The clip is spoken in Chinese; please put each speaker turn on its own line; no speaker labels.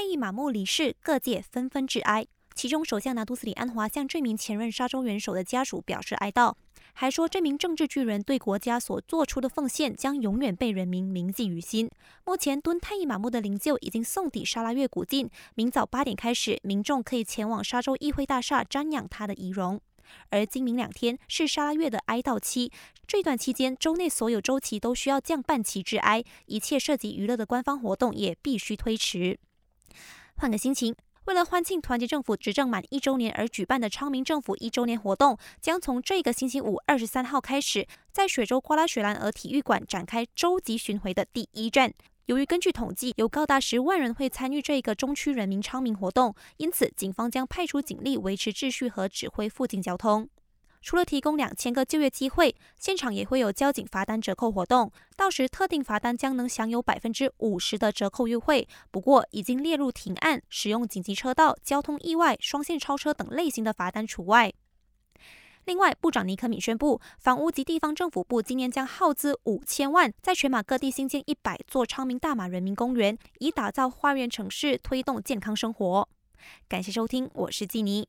太乙马木离世，各界纷纷致哀。其中，首相拿督斯里安华向这名前任沙州元首的家属表示哀悼，还说这名政治巨人对国家所做出的奉献将永远被人民铭记于心。目前，敦太乙马木的灵柩已经送抵沙拉越古晋，明早八点开始，民众可以前往沙州议会大厦瞻仰他的遗容。而今明两天是沙拉越的哀悼期，这段期间，州内所有州旗都需要降半旗致哀，一切涉及娱乐的官方活动也必须推迟。换个心情。为了欢庆团结政府执政满一周年而举办的昌明政府一周年活动，将从这个星期五二十三号开始，在雪州瓜拉雪兰莪体育馆展开洲级巡回的第一站。由于根据统计，有高达十万人会参与这个中区人民昌明活动，因此警方将派出警力维持秩序和指挥附近交通。除了提供两千个就业机会，现场也会有交警罚单折扣活动，到时特定罚单将能享有百分之五十的折扣优惠。不过，已经列入停案、使用紧急车道、交通意外、双线超车等类型的罚单除外。另外，部长尼克敏宣布，房屋及地方政府部今年将耗资五千万，在全马各地新建一百座昌明大马人民公园，以打造花园城市，推动健康生活。感谢收听，我是季尼。